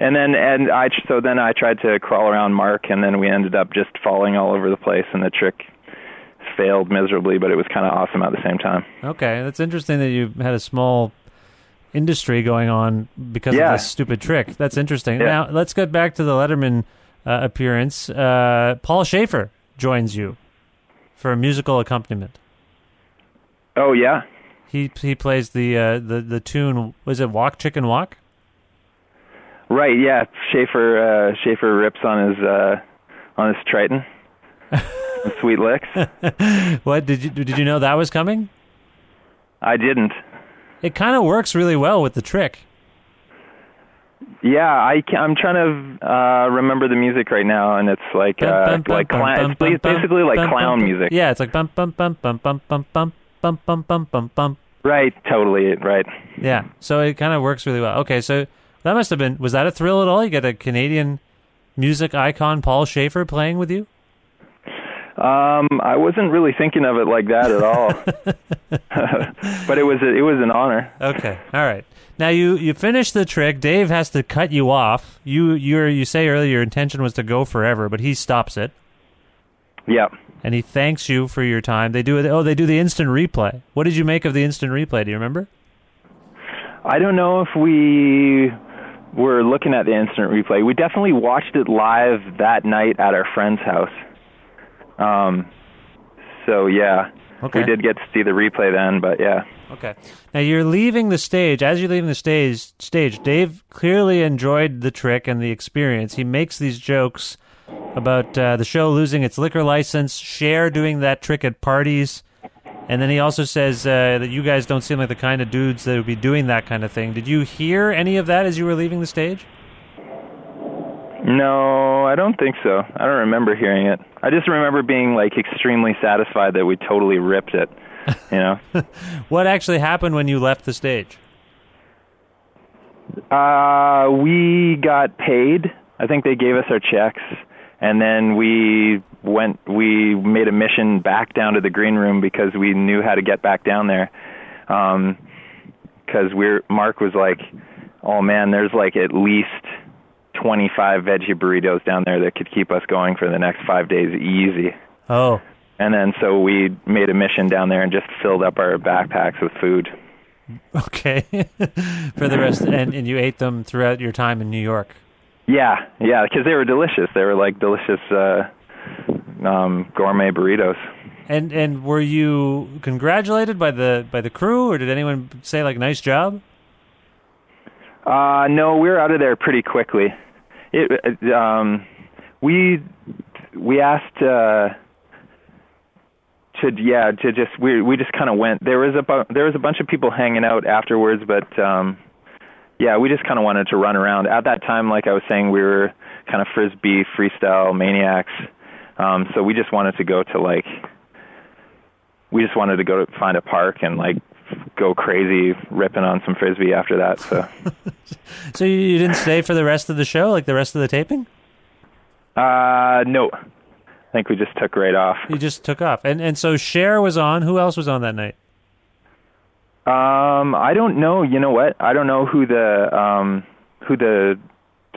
and then and i so then i tried to crawl around mark and then we ended up just falling all over the place and the trick failed miserably but it was kind of awesome at the same time okay, that's interesting that you had a small industry going on because Yeah. of this stupid trick. That's interesting. Yeah. Now let's get back to the Letterman uh, appearance. Uh, Paul Shaffer joins you for a musical accompaniment. oh yeah He he plays the uh, the the tune. Was it Walk Chicken Walk? right yeah shaffer uh shaffer rips on his uh on his triton sweet licks What did you did you know that was coming? i didn't It kind of works really well with the trick. Yeah, I can, I'm trying to uh, remember the music right now, and it's like uh, bum, bum, like it's bum, ba- bum, basically like clown music. Yeah, it's like bum bum bum bum bum bum bum bum bum bum bum bum. Right, totally, right. Yeah, so it kind of works really well. Okay, so that must have been was that a thrill at all? You get a Canadian music icon Paul Shaffer playing with you? Um, I wasn't really thinking of it like that at all, but it was a, it was an honor. Okay, all right. Now you you finish the trick. Dave has to cut you off. You you you say earlier your intention was to go forever, but he stops it. Yeah. And he thanks you for your time. They do it. Oh, they do the instant replay. What did you make of the instant replay? Do you remember? I don't know if we were looking at the instant replay. We definitely watched it live that night at our friend's house. Um, so yeah, Okay. we did get to see the replay then, but yeah. Okay. Now you're leaving the stage. As you're leaving the stage, stage, Dave clearly enjoyed the trick and the experience. He makes these jokes about uh, the show losing its liquor license, Cher doing that trick at parties, and then he also says uh, that you guys don't seem like the kind of dudes that would be doing that kind of thing. Did you hear any of that as you were leaving the stage? No, I don't think so. I don't remember hearing it. I just remember being like extremely satisfied that we totally ripped it. You know. What actually happened when you left the stage? Uh, we got paid. I think they gave us our checks, and then we went. We made a mission back down to the green room because we knew how to get back down there. Um 'cause we're Mark was like, "Oh man, there's like at least 25 veggie burritos down there that could keep us going for the next five days easy." Oh, And then so we made a mission down there and just filled up our backpacks with food. okay. For the rest, and, and you ate them throughout your time in New York. Yeah, yeah, because they were delicious. They were like delicious uh, um, gourmet burritos. And and were you congratulated by the by the crew, or did anyone say like nice job? Uh, no, we were out of there pretty quickly. It, uh, um, we we asked uh, to yeah to just we we just kind of went. There was a bu- there was a bunch of people hanging out afterwards, but um, yeah, we just kind of wanted to run around. At that time, like I was saying, we were kind of frisbee freestyle maniacs. Um, so we just wanted to go to like we just wanted to go to find a park and like go crazy ripping on some frisbee after that. So So you, didn't stay for the rest of the show, like the rest of the taping? uh no. I think we just took right off. You just took off, and and so Cher was on. Who else was on that night? Um, I don't know. You know what? I don't know who the um who the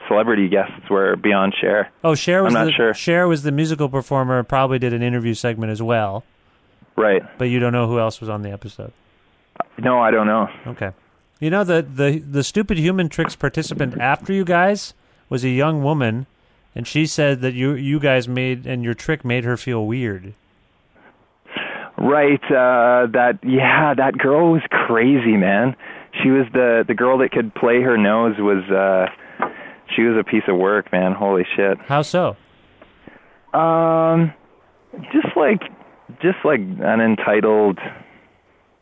celebrity guests were beyond Cher. Oh, Cher was I'm not the sure. Cher was the musical performer. Probably did an interview segment as well, Right. but you don't know who else was on the episode. No, I don't know. Okay. You know the the the stupid human tricks participant after you guys was a young woman, and she said that you you guys made and your trick made her feel weird. Right. Uh, that yeah, that girl was crazy, man. She was the the girl that could play her nose was uh she was a piece of work, man. Holy shit. How so? Um just like just like an entitled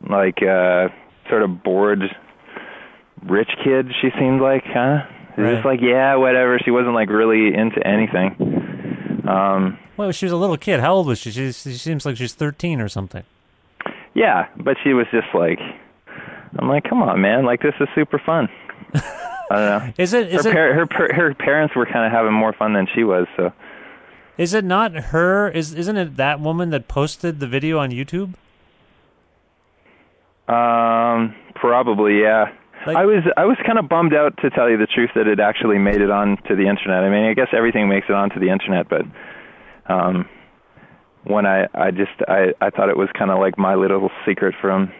like uh sort of bored rich kid she seemed like, huh? Right. Just like, yeah, whatever. She wasn't like really into anything. Um Well, she was a little kid. How old was she? She, she seems like she's thirteen or something. Yeah, but she was just like, I'm like, come on, man, like this is super fun. I don't know. Is it is her, it par- her her parents were kind of having more fun than she was, so is it not her? Is isn't it that woman that posted the video on YouTube? Um, probably yeah. Like- I was I was kind of bummed out to tell you the truth that it actually made it onto the internet. I mean, I guess everything makes it onto the internet, but um, when I I just I I thought it was kind of like my little secret from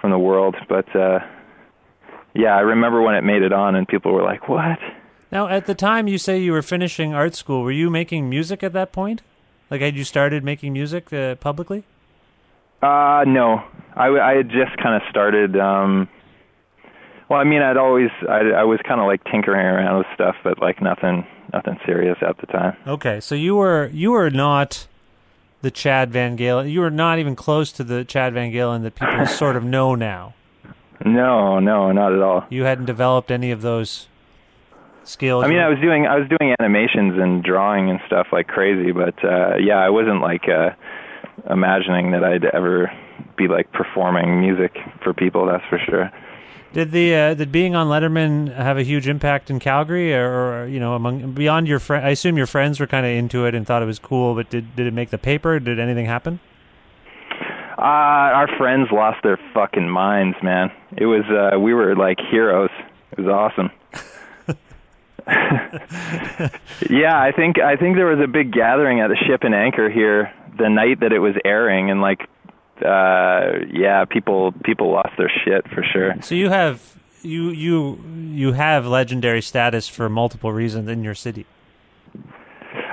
from the world, but uh, yeah, I remember when it made it on and people were like, "What?" Now, at the time you say you were finishing art school, were you making music at that point? Like, had you started making music uh, publicly? Uh, no. I had just kind of started. Um, well, I mean, I'd always, I, I was kind of like tinkering around with stuff, but like nothing, nothing serious at the time. Okay, so you were you were not the Chad VanGaalen. You were not even close to the Chad VanGaalen that people sort of know now. No, no, not at all. You hadn't developed any of those skills. I mean, I was doing, I was doing animations and drawing and stuff like crazy, but uh, yeah, I wasn't like uh, imagining that I'd ever be like performing music for people. That's for sure. Did the uh, did being on Letterman have a huge impact in Calgary, or, or you know, among beyond your friend? I assume your friends were kind of into it and thought it was cool, but did did it make the paper? Did anything happen? Uh, our friends lost their fucking minds, man. It was uh, we were like heroes. It was awesome. yeah, I think I think there was a big gathering at the Ship and Anchor here the night that it was airing, and like, uh, yeah, people people lost their shit for sure. So you have you you you have legendary status for multiple reasons in your city.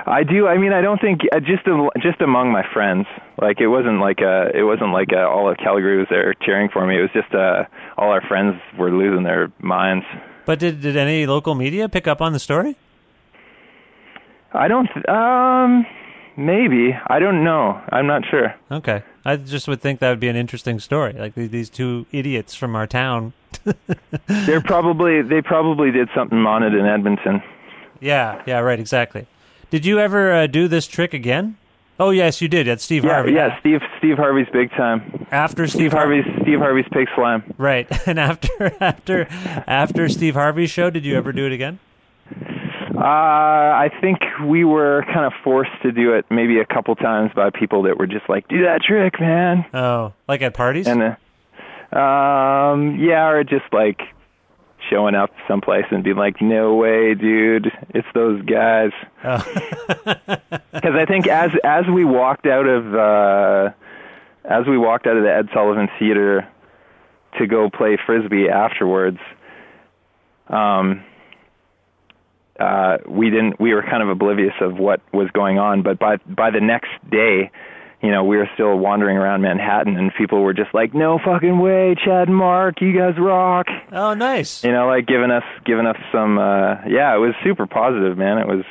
I do. I mean, I don't think uh, just just among my friends. Like it wasn't like a it wasn't like a, all of Calgary was there cheering for me. It was just uh, all our friends were losing their minds. But did did any local media pick up on the story? I don't. th- Um, maybe. I don't know. I'm not sure. Okay, I just would think that would be an interesting story. Like these, these two idiots from our town. They're probably they probably did something on it in Edmonton. Yeah, yeah, right, exactly. Did you ever uh, do this trick again? Oh yes, you did. At Steve Yeah, Harvey. yeah. Steve Steve Harvey's big time. After Steve, Steve Harvey's Steve Harvey's pig slam. Right, and after after after Steve Harvey's show, did you ever do it again? Uh, I think we were kind of forced to do it maybe a couple times by people that were just like, "Do that trick, man." Oh, like at parties? And uh, um, yeah, or just like showing up someplace and being like, "No way, dude, it's those guys." Oh. Because I think as as we walked out of uh, as we walked out of the Ed Sullivan Theater to go play frisbee afterwards, um, uh, we didn't. We were kind of oblivious of what was going on. But by by the next day, you know, we were still wandering around Manhattan, and people were just like, "No fucking way, Chad and Mark, you guys rock." Oh, nice. You know, like giving us giving us some. uh Yeah, it was super positive, man. It was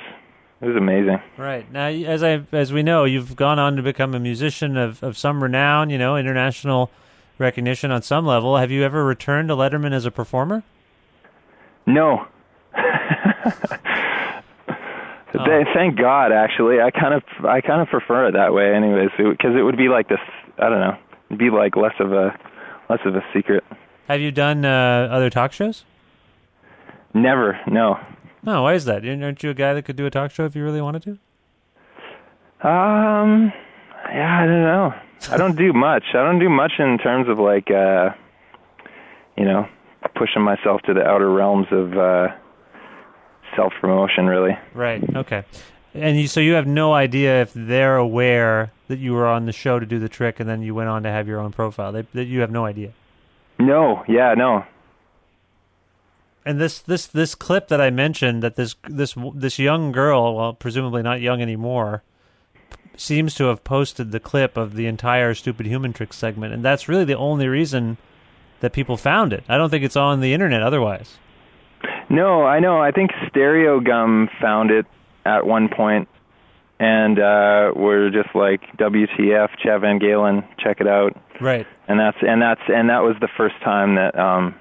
it was amazing. Right now, as I as we know, you've gone on to become a musician of of some renown. You know, international recognition on some level. Have you ever returned to Letterman as a performer? No. Th- Thank God, actually. I kind of I kind of prefer it that way, anyways, because it would be like this. I don't know. It'd be like less of a less of a secret. Have you done uh, other talk shows? Never. No. No, why is that? Aren't you a guy that could do a talk show if you really wanted to? Um. Yeah, I don't know. I don't do much. I don't do much in terms of like, uh, you know, pushing myself to the outer realms of uh, self promotion. Really. Right. Okay. And you, so you have no idea if they're aware that you were on the show to do the trick, and then you went on to have your own profile. They, that you have no idea. No. Yeah. No. And this this this clip that I mentioned that this this this young girl, well, presumably not young anymore, seems to have posted the clip of the entire stupid human trick segment, and that's really the only reason that people found it. I don't think it's on the internet otherwise. No, I know. I think Stereogum found it at one point, and uh, we're just like, "WTF, Chad VanGaalen, check it out." Right. And that's and that's and that was the first time that um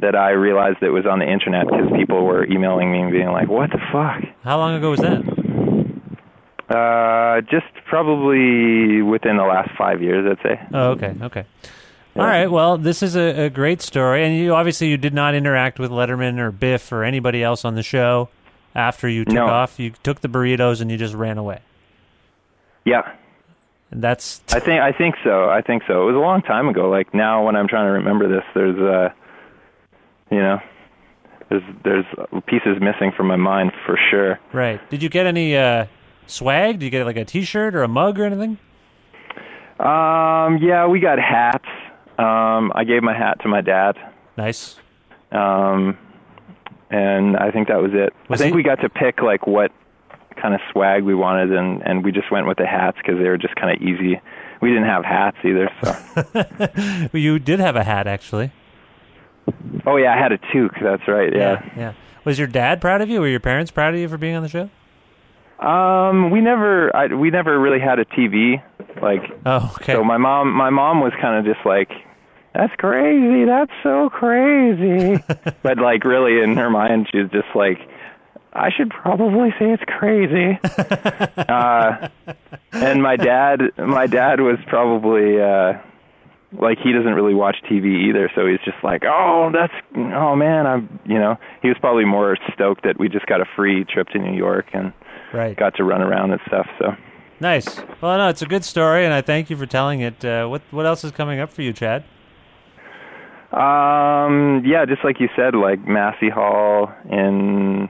that I realized it was on the internet because people were emailing me and being like, "What the fuck?" How long ago was that? Uh, just probably within the last five years, I'd say. Oh, okay, okay. All right. Well, this is a, a great story, and you obviously you did not interact with Letterman or Biff or anybody else on the show after you took No. off. You took the burritos and you just ran away. Yeah, And that's I think I think so. I think so. It was a long time ago. Like now, when I'm trying to remember this, there's uh, you know, there's there's pieces missing from my mind for sure. right. Did you get any uh, swag? Did you get like a T-shirt or a mug or anything? Um, yeah, we got hats. Um, I gave my hat to my dad. Nice. Um, and I think that was it. Was I think we got to pick like what kind of swag we wanted, and and we just went with the hats because they were just kind of easy. We didn't have hats either, so. Well, you did have a hat actually. oh yeah, I had a toque. That's right. Yeah. Yeah. Was your dad proud of you? Were your parents proud of you for being on the show? Um, we never, I, we never really had a TV. Like, Oh, okay. so my mom, my mom was kind of just like, "That's crazy. That's so crazy." but like, really, in her mind, she's just like, "I should probably say it's crazy." uh, and my dad, my dad was probably, uh, like he doesn't really watch TV either, so he's just like, "Oh, that's oh man, I'm you know." He was probably more stoked that we just got a free trip to New York and Right. got to run around and stuff. So Nice. Well, no, it's a good story, and I thank you for telling it. Uh, what what else is coming up for you, Chad? Um, yeah, just like you said, like Massey Hall in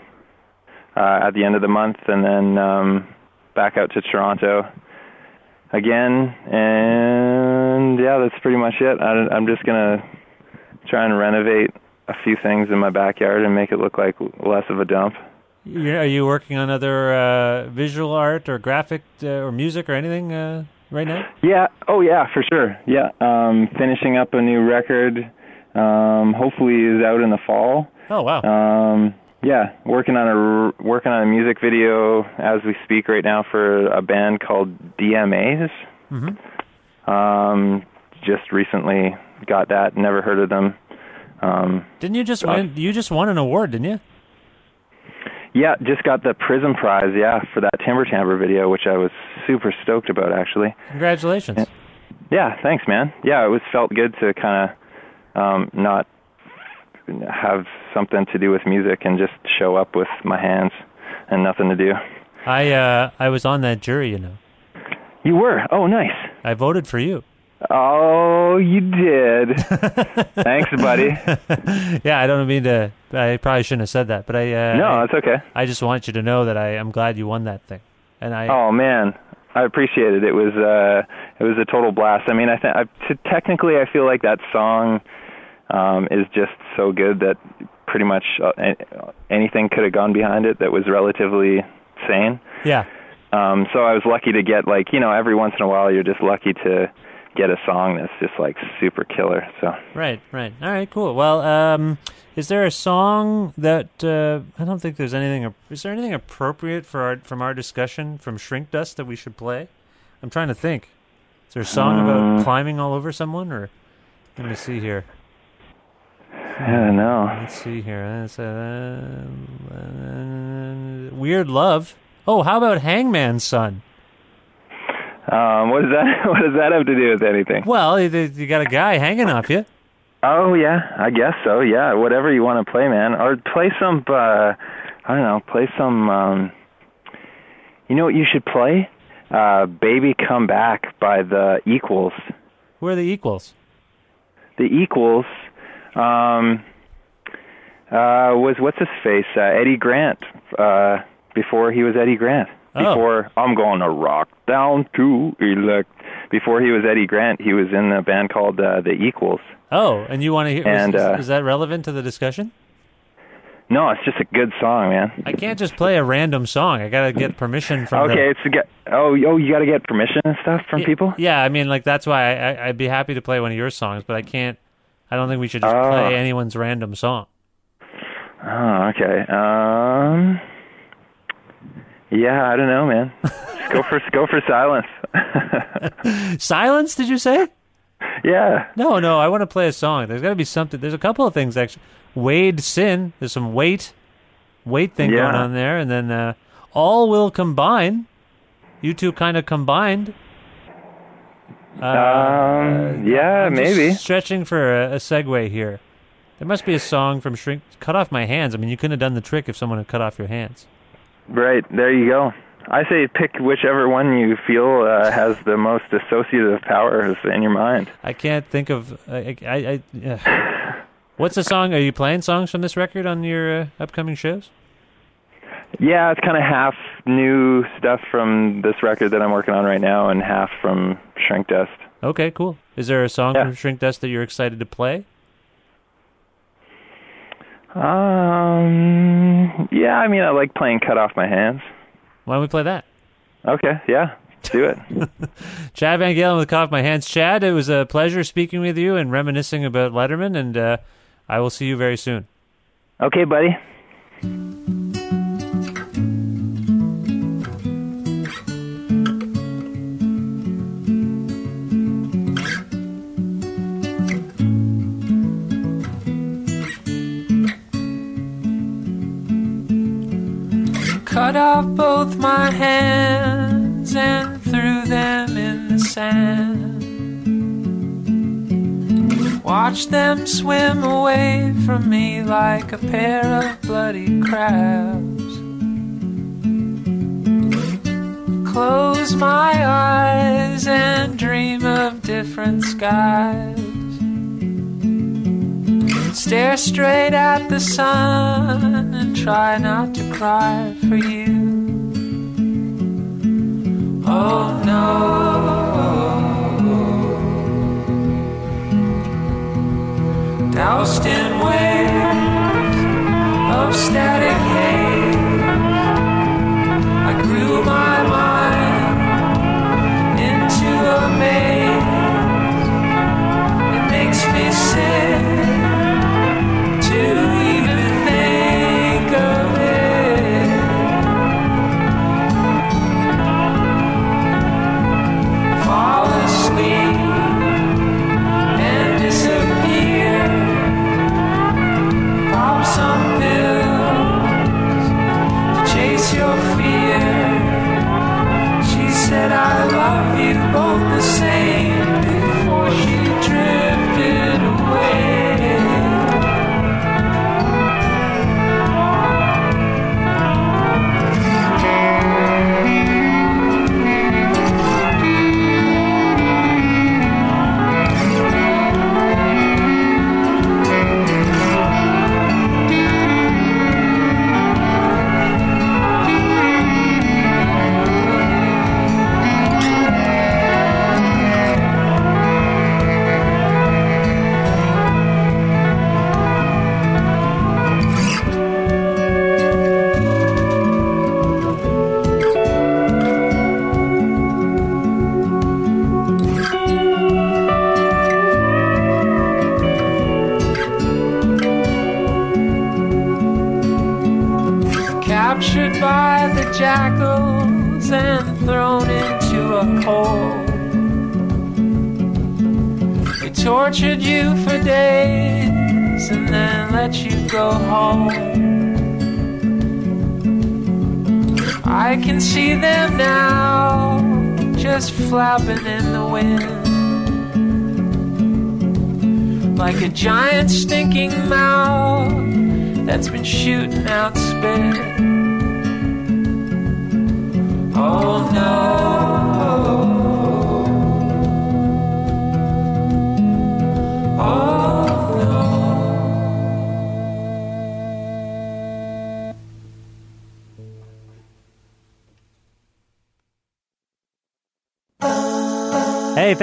uh, at the end of the month, and then um, back out to Toronto again, and yeah, that's pretty much it. I, I'm just gonna try and renovate a few things in my backyard and make it look like less of a dump. You- Are you working on other uh, visual art or graphic uh, or music or anything uh, right now? Yeah. Oh, yeah, for sure. Yeah. Um, finishing up a new record. Um, hopefully, is out in the fall. Oh wow. Um, yeah, working on a working on a music video as we speak right now for a band called DMAs. hmm Um, just recently got that. Never heard of them. Um, Didn't you just uh, win? You just won an award, didn't you? yeah, just got the Prism Prize. Yeah, for that Timber Timbre video, which I was super stoked about actually. Congratulations. Yeah, thanks, man. Yeah, it was felt good to kind of um, not have something to do with music and just show up with my hands and nothing to do. I uh, I was on that jury, you know. You were? Oh, nice. I voted for you. Oh, you did. thanks, buddy. yeah, I don't mean to. I probably shouldn't have said that, but I. Uh, No, I, that's okay. I just want you to know that I am glad you won that thing, and I. Oh man, I appreciate it. It was uh, it was a total blast. I mean, I think I, t- technically I feel like that song um, is just so good that pretty much uh, anything could have gone behind it that was relatively sane. Yeah. Um, so I was lucky to get like you know every once in a while you're just lucky to get a song that's just like super killer. So Right, right. All right, cool. Well, um, is there a song that uh, I don't think there's anything? Is there anything appropriate for our from our discussion from Shrink Dust that we should play? I'm trying to think. Is there a song about Um, climbing all over someone, or let me see here. I don't know. Let's see here. It's, uh, uh, weird love. Oh, how about Hangman's Son? Um, what does that what does that have to do with anything? Well, you, you got a guy hanging off you. Oh yeah, I guess so. Yeah, whatever you want to play, man. Or play some. uh I don't know. Play some. um You know what you should play? Uh "Baby Come Back" by the Equals. Who are the equals? The Equals. Um, uh, was what's his face? Uh, Eddie Grant. Uh, before he was Eddie Grant. Oh. Before I'm gonna rock down to elect. Before he was Eddie Grant, he was in a band called uh, the Equals. Oh, and you want to hear? And, is, uh, is that relevant to the discussion? No, it's just a good song, man. I can't just play a random song. I gotta get permission from. the- Okay, it's to get. Oh, oh, you got to get permission and stuff from Y- people. Yeah, I mean, like that's why I, I, I'd be happy to play one of your songs, but I can't. I don't think we should just Oh. play anyone's random song. Oh, okay. Um. Yeah, I don't know, man. Go for go for silence. Silence? Did you say? yeah. No, no. I want to play a song. There's got to be something. There's a couple of things actually. Wade Sin. There's some weight, weight thing Yeah. going on there, and then uh, all will combine. You two kind of combined. Uh, Um. Yeah, I'm maybe. stretching for a, a segue here. There must be a song from Shrink. Cut off my hands. I mean, you couldn't have done the trick if someone had cut off your hands. Right there, you go. I say pick whichever one you feel uh, has the most associative powers in your mind. I can't think of. I. I, I yeah. What's the song? Are you playing songs from this record on your uh, upcoming shows? Yeah, it's kind of half new stuff from this record that I'm working on right now, and half from Shrink Dust. Okay, cool. Is there a song Yeah. from Shrink Dust that you're excited to play? Um. Yeah, I mean, I like playing "Cut Off My Hands." Why don't we play that? Okay, yeah, do it. Chad VanGaalen with Cut Off My Hands. Chad, it was a pleasure speaking with you and reminiscing about Letterman, and uh, I will see you very soon. okay, buddy. Cut off both my hands and threw them in the sand. Watch them swim away from me like a pair of bloody crabs. Close my eyes and dream of different skies. Stare straight at the sun and try not to cry for you. Oh no. Doused in waves of static haze, I grew my mind into a maze. It makes me sick flapping in the wind. Like a giant stinking mouth that's been shooting out spit.